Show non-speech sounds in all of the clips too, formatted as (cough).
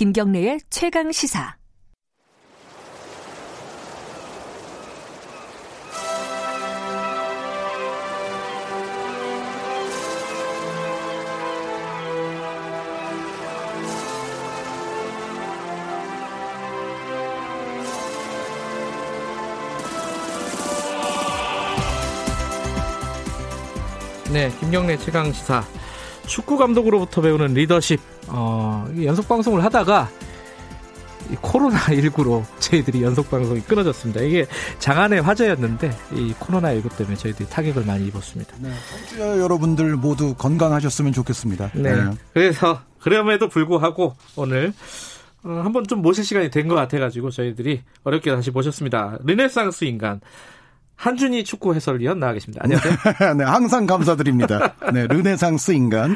김경래의 최강 시사. 네, 김경래 최강 시사. 축구 감독으로부터 배우는 리더십. 어, 연속 방송을 하다가 코로나 19로 (laughs) 저희들이 연속 방송이 끊어졌습니다. 이게 장안의 화제였는데 이 코로나 19 때문에 저희들이 타격을 많이 입었습니다. 네, 청취자 여러분들 모두 건강하셨으면 좋겠습니다. 네. 네. 그래서 그럼에도 불구하고 오늘 어, 한번 좀 모실 시간이 된 것 같아가지고 저희들이 어렵게 다시 모셨습니다. 르네상스 인간 한준희 축구 해설위원 나와 계십니다. 안녕하세요. (laughs) 네, 항상 감사드립니다. 네, 르네상스 인간.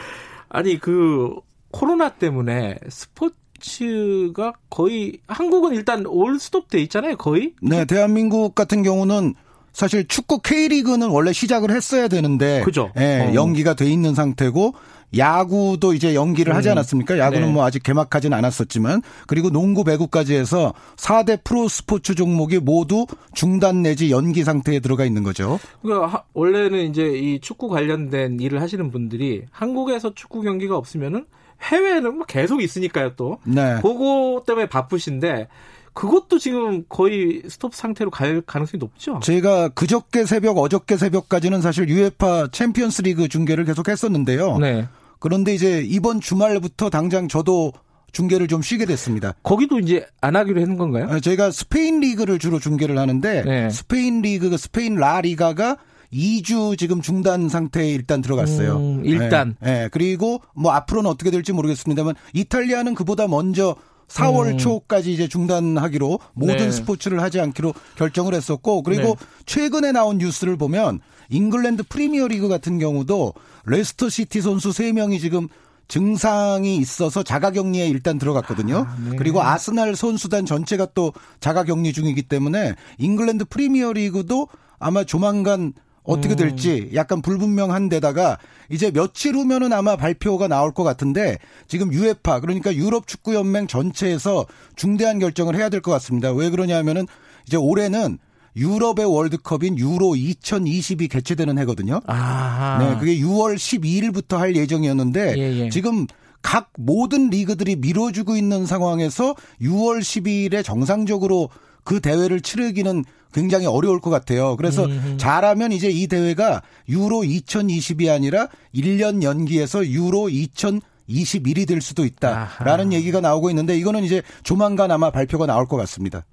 아니 그 코로나 때문에 스포츠 가 거의 한국은 일단 올 스톱돼 있잖아요, 거의. 네, 대한민국 같은 경우는 사실 축구 K리그는 원래 시작을 했어야 되는데 그죠. 예, 어. 연기가 돼 있는 상태고 야구도 이제 연기를 하지 음. 않았습니까? 야구는 네. 뭐 아직 개막하진 않았었지만 그리고 농구 배구까지 해서 4대 프로 스포츠 종목이 모두 중단 내지 연기 상태에 들어가 있는 거죠. 그러니까 원래는 이제 이 축구 관련된 일을 하시는 분들이 한국에서 축구 경기가 없으면은 해외는 뭐 계속 있으니까요 또. 네. 그거 때문에 바쁘신데 그것도 지금 거의 스톱 상태로 갈 가능성이 높죠. 제가 그저께 새벽, 어저께 새벽까지는 사실 유에파 챔피언스 리그 중계를 계속 했었는데요. 네. 그런데 이제 이번 주말부터 당장 저도 중계를 좀 쉬게 됐습니다. 거기도 이제 안 하기로 했는 건가요? 아, 저희가 스페인 리그를 주로 중계를 하는데 네. 스페인 리그, 스페인 라리가가 2주 지금 중단 상태에 일단 들어갔어요. 음, 일단. 네, 네. 그리고 뭐 앞으로는 어떻게 될지 모르겠습니다만 이탈리아는 그보다 먼저 4월 음. 초까지 이제 중단하기로 모든 네. 스포츠를 하지 않기로 결정을 했었고 그리고 네. 최근에 나온 뉴스를 보면 잉글랜드 프리미어 리그 같은 경우도 레스터 시티 선수 3명이 지금 증상이 있어서 자가격리에 일단 들어갔거든요. 아, 네. 그리고 아스날 선수단 전체가 또 자가격리 중이기 때문에 잉글랜드 프리미어 리그도 아마 조만간 어떻게 음. 될지 약간 불분명한 데다가 이제 며칠 후면은 아마 발표가 나올 것 같은데 지금 유에파 그러니까 유럽 축구 연맹 전체에서 중대한 결정을 해야 될 것 같습니다. 왜 그러냐면은 이제 올해는 유럽의 월드컵인 유로 2020이 개최되는 해거든요. 아 네, 그게 6월 12일부터 할 예정이었는데 예, 예. 지금 각 모든 리그들이 미뤄주고 있는 상황에서 6월 12일에 정상적으로 그 대회를 치르기는 굉장히 어려울 것 같아요. 그래서 음. 잘하면 이제 이 대회가 유로 2020이 아니라 1년 연기해서 유로 2021이 될 수도 있다라는 아하. 얘기가 나오고 있는데 이거는 이제 조만간 아마 발표가 나올 것 같습니다.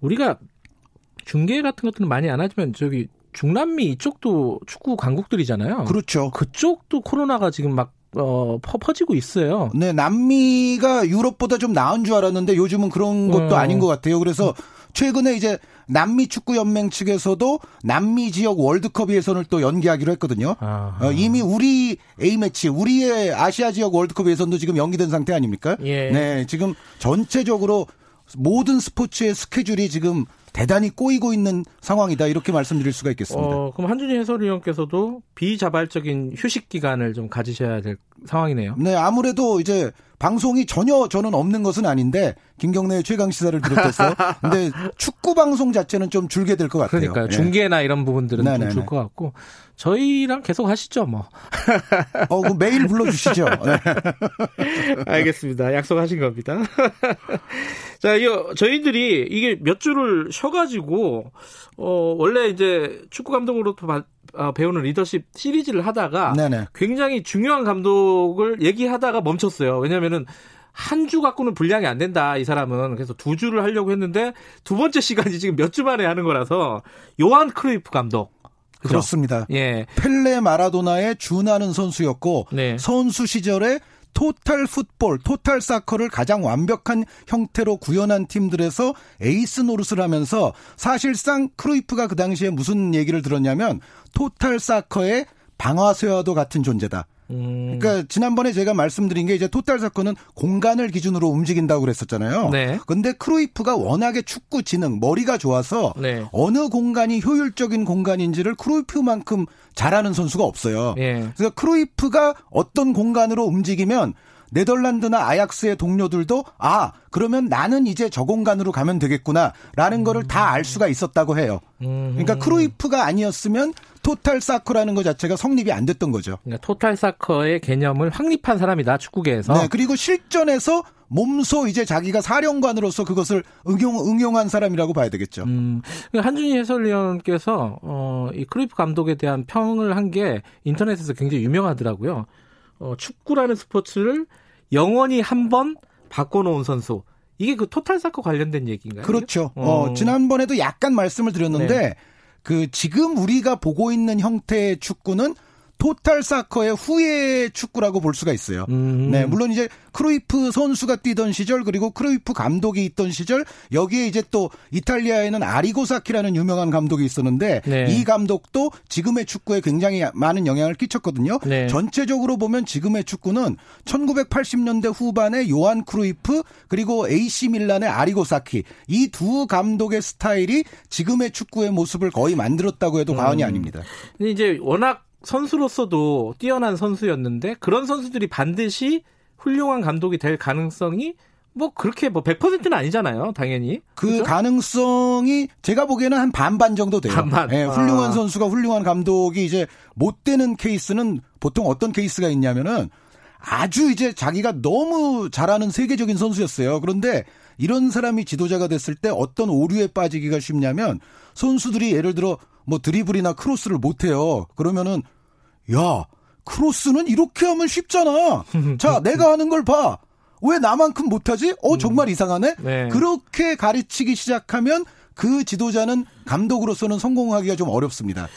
우리가 중계 같은 것들은 많이 안 하지만 저기 중남미 이쪽도 축구 강국들이잖아요. 그렇죠. 그쪽도 코로나가 지금 막 어, 퍼지고 있어요. 네, 남미가 유럽보다 좀 나은 줄 알았는데 요즘은 그런 것도 어. 아닌 것 같아요. 그래서 최근에 이제 남미 축구 연맹 측에서도 남미 지역 월드컵 예선을 또 연기하기로 했거든요. 어, 이미 우리 A 매치, 우리의 아시아 지역 월드컵 예선도 지금 연기된 상태 아닙니까? 예. 네, 지금 전체적으로 모든 스포츠의 스케줄이 지금 대단히 꼬이고 있는 상황이다 이렇게 말씀드릴 수가 있겠습니다. 어, 그럼 한준희 해설위원께서도 비자발적인 휴식 기간을 좀 가지셔야 될 상황이네요. 네, 아무래도 이제 방송이 전혀 저는 없는 것은 아닌데 김경래 최강 시사를 비롯해서 (laughs) 근데 축구 방송 자체는 좀 줄게 될 것 같아요. 그러니까 중계나 이런 부분들은 좀 줄 것 같고 저희랑 계속 하시죠, 뭐. (laughs) 어, 그 매일 불러주시죠. (laughs) 네. 알겠습니다. 약속하신 겁니다. 자, 이거 저희들이 이게 몇 주를 쉬어가지고 어 원래 이제 축구 감독으로부터 배우는 리더십 시리즈를 하다가 네네. 굉장히 중요한 감독을 얘기하다가 멈췄어요. 왜냐면은 한주 갖고는 분량이 안 된다, 이 사람은. 그래서 두 주를 하려고 했는데 두 번째 (laughs) 시간이 지금 몇 주 만에 하는 거라서 요한 크루이프 감독. 그죠? 그렇습니다. 예. 펠레 마라도나에 준하는 선수였고 네. 선수 시절에 토탈 풋볼, 토탈 사커를 가장 완벽한 형태로 구현한 팀들에서 에이스 노릇을 하면서 사실상 크루이프가 그 당시에 무슨 얘기를 들었냐면 토탈 사커의 방아쇠와도 같은 존재다. 음. 그러니까 지난번에 제가 말씀드린 게 이제 토탈 사커는 공간을 기준으로 움직인다고 그랬었잖아요. 네. 근데 크루이프가 워낙에 축구 지능, 머리가 좋아서 네. 어느 공간이 효율적인 공간인지를 크루이프만큼 잘 아는 선수가 없어요. 네. 그래서 크루이프가 어떤 공간으로 움직이면 네덜란드나 아약스의 동료들도 아 그러면 나는 이제 저 공간으로 가면 되겠구나라는 음. 거를 다 알 수가 있었다고 해요. 그러니까 크루이프가 아니었으면 토탈 사커라는 것 자체가 성립이 안 됐던 거죠. 그러니까 토탈 사커의 개념을 확립한 사람이다 축구계에서. 네, 그리고 실전에서 몸소 이제 자기가 사령관으로서 그것을 응용 응용한 사람이라고 봐야 되겠죠. 음, 그러니까 한준희 해설위원께서 어, 이 크루이프 감독에 대한 평을 한 게 인터넷에서 굉장히 유명하더라고요. 어, 축구라는 스포츠를 영원히 한 번 바꿔놓은 선수. 이게 그 토탈 사커 관련된 얘기인가요? 그렇죠. 어, 어 지난번에도 약간 말씀을 드렸는데 네. 그 지금 우리가 보고 있는 형태의 축구는 토탈 사커의 후예 축구라고 볼 수가 있어요. 음. 네, 물론 이제 크루이프 선수가 뛰던 시절 그리고 크루이프 감독이 있던 시절 여기에 이제 또 이탈리아에는 아리고 사키라는 유명한 감독이 있었는데 네. 이 감독도 지금의 축구에 굉장히 많은 영향을 끼쳤거든요. 네. 전체적으로 보면 지금의 축구는 1980년대 후반에 요한 크루이프 그리고 AC 밀란의 아리고사키 이 두 감독의 스타일이 지금의 축구의 모습을 거의 만들었다고 해도 과언이 음. 아닙니다. 이제 워낙 선수로서도 뛰어난 선수였는데 그런 선수들이 반드시 훌륭한 감독이 될 가능성이 뭐 그렇게 뭐 100%는 아니잖아요, 당연히. 그 그렇죠? 가능성이 제가 보기에는 한 반반 정도 돼요. 반반. 네, 훌륭한 아. 선수가 훌륭한 감독이 이제 못 되는 케이스는 보통 어떤 케이스가 있냐면은 아주 이제 자기가 너무 잘하는 세계적인 선수였어요. 그런데 이런 사람이 지도자가 됐을 때 어떤 오류에 빠지기가 쉽냐면 선수들이 예를 들어 뭐 드리블이나 크로스를 못 해요. 그러면은 야, 크로스는 이렇게 하면 쉽잖아. 자, (laughs) 내가 하는 걸 봐. 왜 나만큼 못하지? 어, 음. 정말 이상하네? 네. 그렇게 가르치기 시작하면 그 지도자는 감독으로서는 성공하기가 좀 어렵습니다.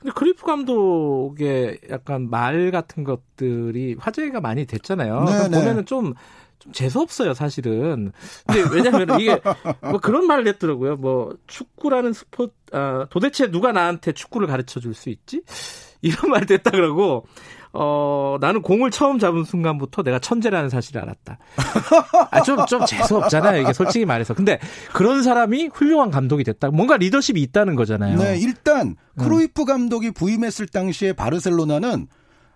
근데 크리프 감독의 약간 말 같은 것들이 화제가 많이 됐잖아요. 네, 네. 보면은 좀, 좀 재수 없어요, 사실은. 근데 왜냐면 이게 뭐 그런 말을 했더라고요. 뭐 축구라는 스포츠, 아, 도대체 누가 나한테 축구를 가르쳐 줄 수 있지? 이런 말이 됐다 그러고 어, 나는 공을 처음 잡은 순간부터 내가 천재라는 사실을 알았다. 아, 좀, 좀 재수없잖아요. 이게 솔직히 말해서. 근데 그런 사람이 훌륭한 감독이 됐다. 뭔가 리더십이 있다는 거잖아요. 네, 일단 크루이프 감독이 부임했을 당시에 바르셀로나는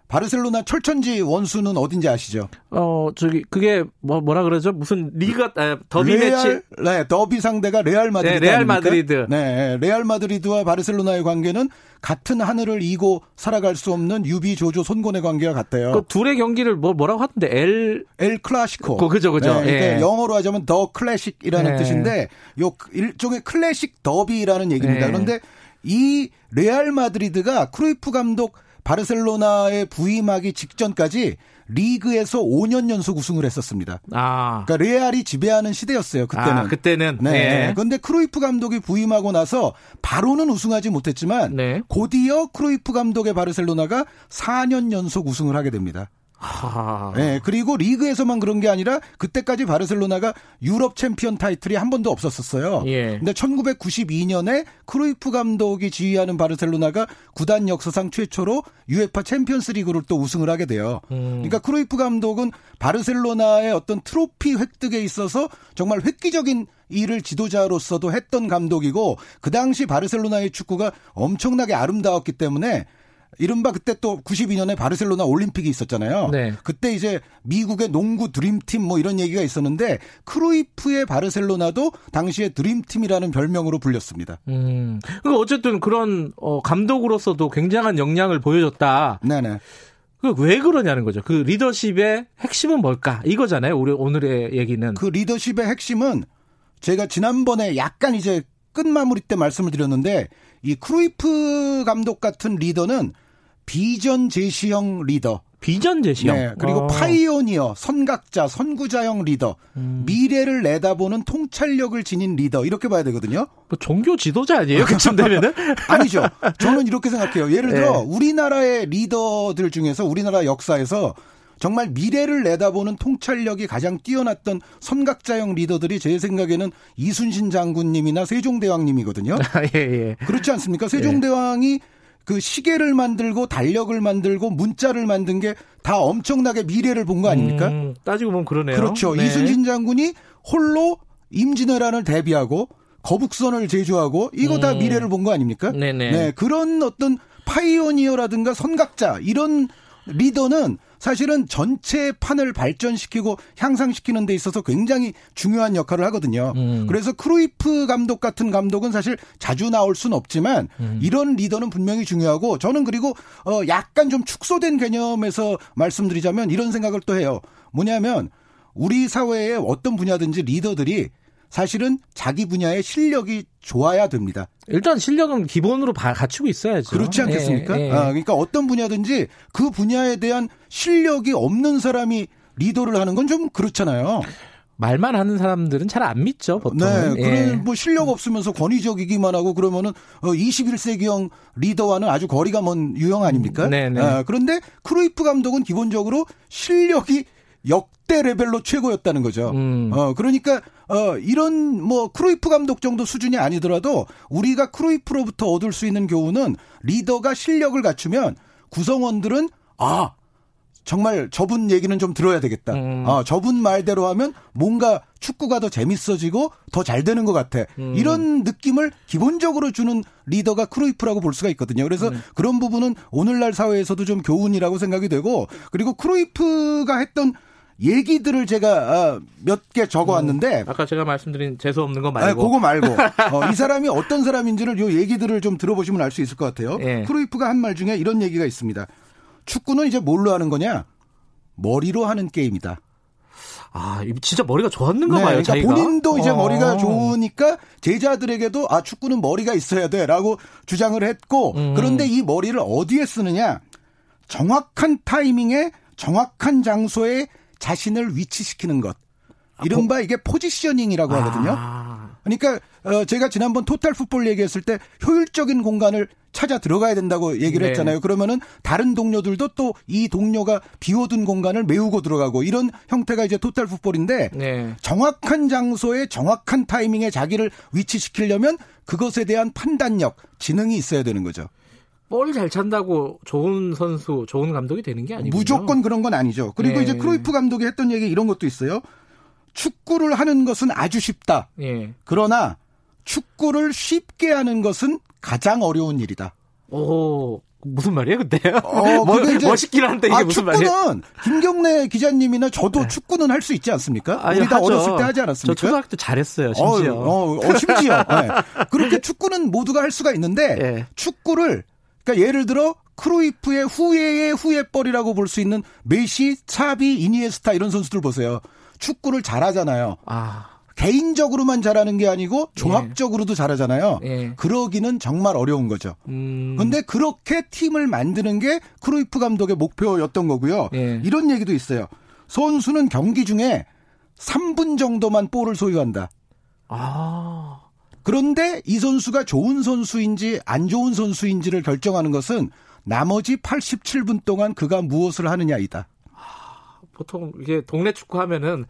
바르셀로나 철천지 원수는 어딘지 아시죠? 어, 저기 그게 뭐 뭐라 그러죠? 무슨 리가 아, 더비 레알, 매치? 네, 더비 상대가 레알 마드리드. 네, 레알 마드리드. 네, 레알 마드리드와 바르셀로나의 관계는 같은 하늘을 이고 살아갈 수 없는 유비 조조 손권의 관계와 같아요. 그 둘의 경기를 뭐 뭐라고 하던데 엘 엘 클라시코. 그, 그죠 그죠. 네, 예. 영어로 하자면 the classic이라는 예. 뜻인데 요 일종의 클래식 더비라는 얘기입니다. 예. 그런데 이 레알 마드리드가 크루이프 감독 바르셀로나에 부임하기 직전까지 리그에서 5년 연속 우승을 했었습니다. 아. 그러니까 레알이 지배하는 시대였어요. 그때는. 아, 그때는. 네. 네. 그런데 크루이프 감독이 부임하고 나서 바로는 우승하지 못했지만 네. 곧이어 크루이프 감독의 바르셀로나가 4년 연속 우승을 하게 됩니다. 하... 네, 그리고 리그에서만 그런 게 아니라 그때까지 바르셀로나가 유럽 챔피언 타이틀이 한 번도 없었었어요. 예. 근데 1992년에 크루이프 감독이 지휘하는 바르셀로나가 구단 역사상 최초로 유에파 챔피언스 리그를 또 우승을 하게 돼요. 음. 그러니까 크루이프 감독은 바르셀로나의 어떤 트로피 획득에 있어서 정말 획기적인 일을 지도자로서도 했던 감독이고 그 당시 바르셀로나의 축구가 엄청나게 아름다웠기 때문에 이른바 그때 또 92년에 바르셀로나 올림픽이 있었잖아요. 네. 그때 이제 미국의 농구 드림팀 뭐 이런 얘기가 있었는데 크루이프의 바르셀로나도 당시에 드림팀이라는 별명으로 불렸습니다. 음. 그 어쨌든 그런 어, 감독으로서도 굉장한 역량을 보여줬다. 네네. 그 왜 그러냐는 거죠. 그 리더십의 핵심은 뭘까? 이거잖아요. 우리 오늘의 얘기는. 그 리더십의 핵심은 제가 지난번에 약간 이제 끝마무리 때 말씀을 드렸는데 이 크루이프 감독 같은 리더는 비전 제시형 리더. 비전 제시형. 네. 그리고 어. 파이오니어, 선각자, 선구자형 리더. 음. 미래를 내다보는 통찰력을 지닌 리더. 이렇게 봐야 되거든요. 뭐 종교 지도자 아니에요? 그쯤 되면은? (laughs) 아니죠. 저는 이렇게 생각해요. 예를 들어 네. 우리나라의 리더들 중에서 우리나라 역사에서 정말 미래를 내다보는 통찰력이 가장 뛰어났던 선각자형 리더들이 제 생각에는 이순신 장군님이나 세종대왕님이거든요. (laughs) 아, 예, 예. 그렇지 않습니까? 세종대왕이 예. 그 시계를 만들고 달력을 만들고 문자를 만든 게 다 엄청나게 미래를 본 거 아닙니까? 음, 따지고 보면 그러네요. 그렇죠. 네. 이순신 장군이 홀로 임진왜란을 대비하고 거북선을 제조하고 이거 음. 다 미래를 본 거 아닙니까? 네네. 네 그런 어떤 파이오니어라든가 선각자 이런 리더는 사실은 전체 판을 발전시키고 향상시키는 데 있어서 굉장히 중요한 역할을 하거든요. 음. 그래서 크루이프 감독 같은 감독은 사실 자주 나올 수는 없지만 음. 이런 리더는 분명히 중요하고 저는 그리고 어 약간 좀 축소된 개념에서 말씀드리자면 이런 생각을 또 해요. 뭐냐면 우리 사회의 어떤 분야든지 리더들이 사실은 자기 분야의 실력이 좋아야 됩니다. 일단 실력은 기본으로 갖추고 있어야죠. 그렇지 않겠습니까? 예, 예. 아, 그러니까 어떤 분야든지 그 분야에 대한 실력이 없는 사람이 리더를 하는 건 좀 그렇잖아요. 말만 하는 사람들은 잘 안 믿죠, 보통. 네. 예. 그래, 뭐 실력 없으면서 권위적이기만 하고 그러면은 21세기형 어, 리더와는 아주 거리가 먼 유형 아닙니까? 네, 네. 아, 그런데 크루이프 감독은 기본적으로 실력이 역대 레벨로 최고였다는 거죠. 음. 어, 그러니까 어, 이런 뭐 크루이프 감독 정도 수준이 아니더라도 우리가 크루이프로부터 얻을 수 있는 교훈은 리더가 실력을 갖추면 구성원들은 아 정말 저분 얘기는 좀 들어야 되겠다. 음. 아, 저분 말대로 하면 뭔가 축구가 더 재밌어지고 더 잘 되는 것 같아. 음. 이런 느낌을 기본적으로 주는 리더가 크루이프라고 볼 수가 있거든요. 그래서 음. 그런 부분은 오늘날 사회에서도 좀 교훈이라고 생각이 되고 그리고 크루이프가 했던 얘기들을 제가 아, 몇개 적어왔는데 음, 아까 제가 말씀드린 재수 없는 거 말고 아니, 그거 말고 어, 이 사람이 어떤 사람인지를 요 얘기들을 좀 들어보시면 알 수 있을 것 같아요. 예. 크루이프가 한 말 중에 이런 얘기가 있습니다. 축구는 이제 뭘로 하는 거냐? 머리로 하는 게임이다. 아, 진짜 머리가 좋았는가 네, 봐요. 그러니까 본인도 이제 어. 머리가 좋으니까 제자들에게도 아 축구는 머리가 있어야 돼라고 주장을 했고 음. 그런데 이 머리를 어디에 쓰느냐? 정확한 타이밍에 정확한 장소에 자신을 위치시키는 것. 아, 이른바 이게 포지셔닝이라고 아. 하거든요. 그러니까 어 제가 지난번 토탈 풋볼 얘기했을 때 효율적인 공간을 찾아 들어가야 된다고 얘기를 네. 했잖아요. 그러면은 다른 동료들도 또 이 동료가 비워둔 공간을 메우고 들어가고 이런 형태가 이제 토탈 풋볼인데 네. 정확한 장소에 정확한 타이밍에 자기를 위치시키려면 그것에 대한 판단력, 지능이 있어야 되는 거죠. 볼 잘 찬다고 좋은 선수, 좋은 감독이 되는 게 아니고 무조건 그런 건 아니죠. 그리고 네. 이제 크로이프 감독이 했던 얘기 이런 것도 있어요. 축구를 하는 것은 아주 쉽다. 네. 그러나 축구를 쉽게 하는 것은 가장 어려운 일이다. 오, 무슨 말이에요, 근데? 어, (laughs) 뭐, 멋있긴 한데 이게 아, 무슨 말이에요? 축구는 김경래 기자님이나 저도 네. 축구는 할 수 있지 않습니까? 아니, 우리 다 하죠. 어렸을 때 하지 않았습니까? 저 초등학교 때 잘했어요, 심지어. 어, 어, 어 심지어. (laughs) 네. 그렇게 축구는 모두가 할 수가 있는데 네. 축구를 그러니까 예를 들어 크루이프의 후예의 후예뻘이라고 볼 수 있는 메시, 차비, 이니에스타 이런 선수들 보세요. 축구를 잘하잖아요. 아. 개인적으로만 잘하는 게 아니고 종합적으로도 예. 잘하잖아요. 예. 그러기는 정말 어려운 거죠. 음. 근데 그렇게 팀을 만드는 게 크루이프 감독의 목표였던 거고요. 예. 이런 얘기도 있어요. 선수는 경기 중에 3분 정도만 볼을 소유한다. 아. 그런데 이 선수가 좋은 선수인지 안 좋은 선수인지를 결정하는 것은 나머지 87분 동안 그가 무엇을 하느냐이다. 보통 이게 동네 축구 하면은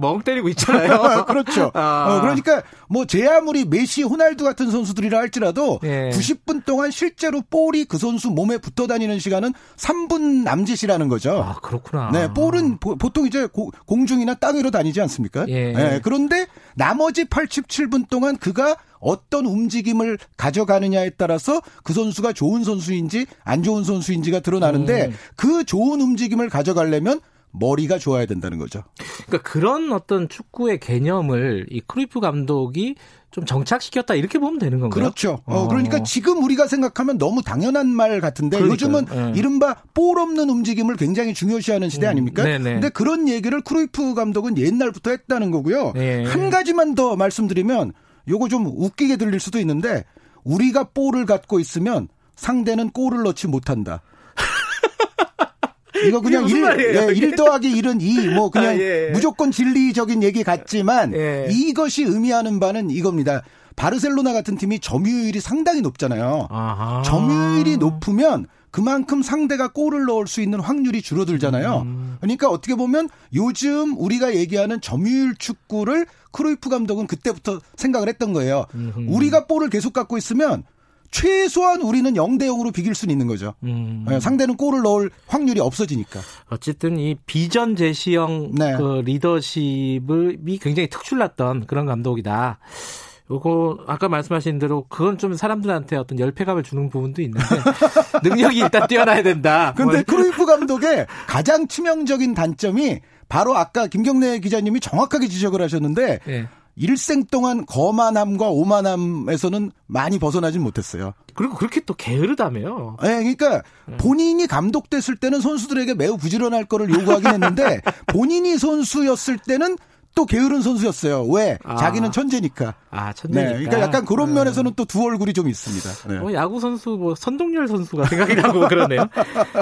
멍 때리고 있잖아요. (laughs) 그렇죠. 아. 어, 그러니까 뭐 제 아무리 메시, 호날두 같은 선수들이라 할지라도 예. 90분 동안 실제로 볼이 그 선수 몸에 붙어 다니는 시간은 3분 남짓이라는 거죠. 아, 그렇구나. 네, 볼은 보, 통 이제 고, 공중이나 땅 위로 다니지 않습니까? 예. 네, 그런데 나머지 87분 동안 그가 어떤 움직임을 가져가느냐에 따라서 그 선수가 좋은 선수인지 안 좋은 선수인지가 드러나는데 음. 그 좋은 움직임을 가져가려면 머리가 좋아야 된다는 거죠. 그러니까 그런 어떤 축구의 개념을 이 크루이프 감독이 좀 정착시켰다 이렇게 보면 되는 건가요? 그렇죠. 어, 어. 그러니까 지금 우리가 생각하면 너무 당연한 말 같은데 그러니까요. 요즘은 네. 이른바 볼 없는 움직임을 굉장히 중요시하는 시대 음, 아닙니까? 음, 근데 그런 얘기를 크루이프 감독은 옛날부터 했다는 거고요. 네. 한 가지만 더 말씀드리면 요거 좀 웃기게 들릴 수도 있는데 우리가 볼을 갖고 있으면 상대는 골을 넣지 못한다. 이거 그냥 일, 예, 일 더하기 일은 이뭐 그냥 아, 예. 무조건 진리적인 얘기 같지만 예. 이것이 의미하는 바는 이겁니다. 바르셀로나 같은 팀이 점유율이 상당히 높잖아요. 아하. 점유율이 높으면 그만큼 상대가 골을 넣을 수 있는 확률이 줄어들잖아요. 음. 그러니까 어떻게 보면 요즘 우리가 얘기하는 점유율 축구를 크루이프 감독은 그때부터 생각을 했던 거예요. 음흠. 우리가 볼을 계속 갖고 있으면 최소한 우리는 0대 0으로 비길 수는 있는 거죠. 음. 네, 상대는 골을 넣을 확률이 없어지니까. 어쨌든 이 비전 제시형 네. 그 리더십이 굉장히 특출났던 그런 감독이다. 요거 아까 말씀하신 대로 그건 좀 사람들한테 어떤 열패감을 주는 부분도 있는데 (laughs) 능력이 일단 뛰어나야 된다. 근데 뭐. 크루이프 감독의 가장 치명적인 단점이 바로 아까 김경래 기자님이 정확하게 지적을 하셨는데 예. 일생 동안 거만함과 오만함에서는 많이 벗어나진 못했어요. 그리고 그렇게 또 게으르다며요. 예, 그러니까 본인이 감독됐을 때는 선수들에게 매우 부지런할 거를 요구하긴 했는데 (laughs) 본인이 선수였을 때는 또 게으른 선수였어요. 왜? 아. 자기는 천재니까. 아 천재니까. 네, 그러니까 약간 그런 음. 면에서는 또두 얼굴이 좀 있습니다. 네. 뭐 야구 선수 뭐 선동열 선수가 생각이 나고 (laughs) 그러네요.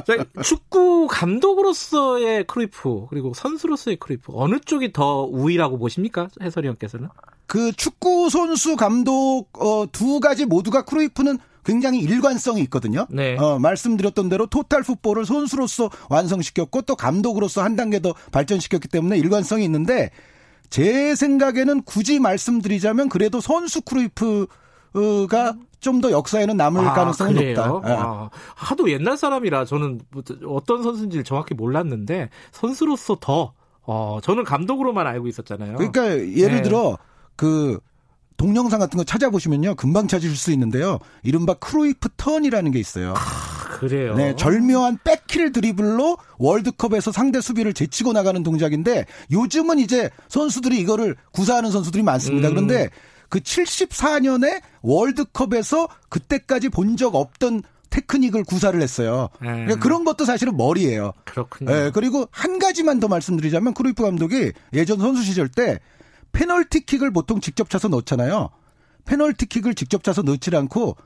자, 축구 감독으로서의 크루이프 그리고 선수로서의 크루이프 어느 쪽이 더 우위라고 보십니까 해설위 원께서는? 그 축구 선수 감독 어, 두 가지 모두가 크루이프는 굉장히 일관성이 있거든요. 네. 어, 말씀드렸던 대로 total football을 선수로서 완성시켰고 또 감독으로서 한 단계 더 발전시켰기 때문에 일관성이 있는데 제 생각에는 굳이 말씀드리자면 그래도 선수 크루이프가 좀 더 역사에는 남을 가능성이 그래요? 높다. 예. 아, 하도 옛날 사람이라 저는 뭐 어떤 선수인지를 정확히 몰랐는데 선수로서 더 어, 저는 감독으로만 알고 있었잖아요. 그러니까 예를 네. 들어 그 동영상 같은 거 찾아보시면요 금방 찾으실 수 있는데요 이른바 크루이프 턴이라는 게 있어요. 그래요. 네, 절묘한 백힐 드리블로 월드컵에서 상대 수비를 제치고 나가는 동작인데 요즘은 이제 선수들이 이거를 구사하는 선수들이 많습니다. 음. 그런데 그 74년에 월드컵에서 그때까지 본 적 없던 테크닉을 구사를 했어요. 음. 그러니까 그런 것도 사실은 머리예요. 그렇군요. 예, 그리고 한 가지만 더 말씀드리자면 크루이프 감독이 예전 선수 시절 때 페널티킥을 보통 직접 차서 넣잖아요. 페널티킥을 직접 차서 넣질 않고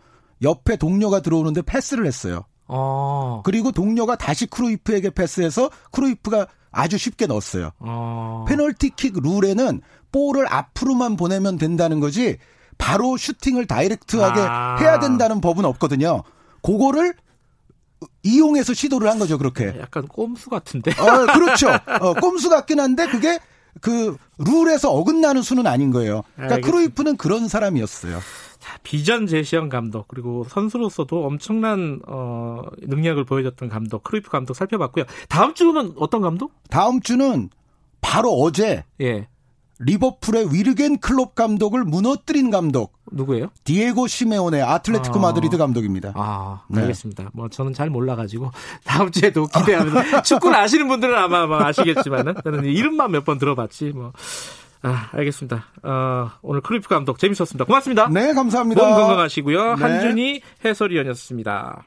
옆에 동료가 들어오는데 패스를 했어요. 어, 그리고 동료가 다시 크루이프에게 패스해서 크루이프가 아주 쉽게 넣었어요. 어. 페널티킥 룰에는 볼을 앞으로만 보내면 된다는 거지 바로 슈팅을 다이렉트하게 아. 해야 된다는 법은 없거든요. 그거를 이용해서 시도를 한 거죠, 그렇게. 약간 꼼수 같은데. 어, 그렇죠. 어, 꼼수 같긴 한데 그게 그 룰에서 어긋나는 수는 아닌 거예요. 그러니까 알겠습니다. 크루이프는 그런 사람이었어요. 자, 비전 제시형 감독 그리고 선수로서도 엄청난 어, 능력을 보여줬던 감독 크루이프 감독 살펴봤고요. 다음 주는 어떤 감독? 다음 주는 바로 어제 예, 리버풀의 위르겐 클롭 감독을 무너뜨린 감독 누구예요? 디에고 시메오네 아틀레티코 아. 마드리드 감독입니다. 아, 네. 알겠습니다. 뭐 저는 잘 몰라가지고 (laughs) 다음 주에도 기대하면서 (laughs) 축구를 아시는 분들은 아마, 아마 아시겠지만은 저는 이름만 몇 번 들어봤지 뭐. 아, 알겠습니다. 어, 오늘 크루이프 감독 재밌었습니다. 고맙습니다. 네, 감사합니다. 몸 건강하시고요. 네. 한준희 해설위원이었습니다.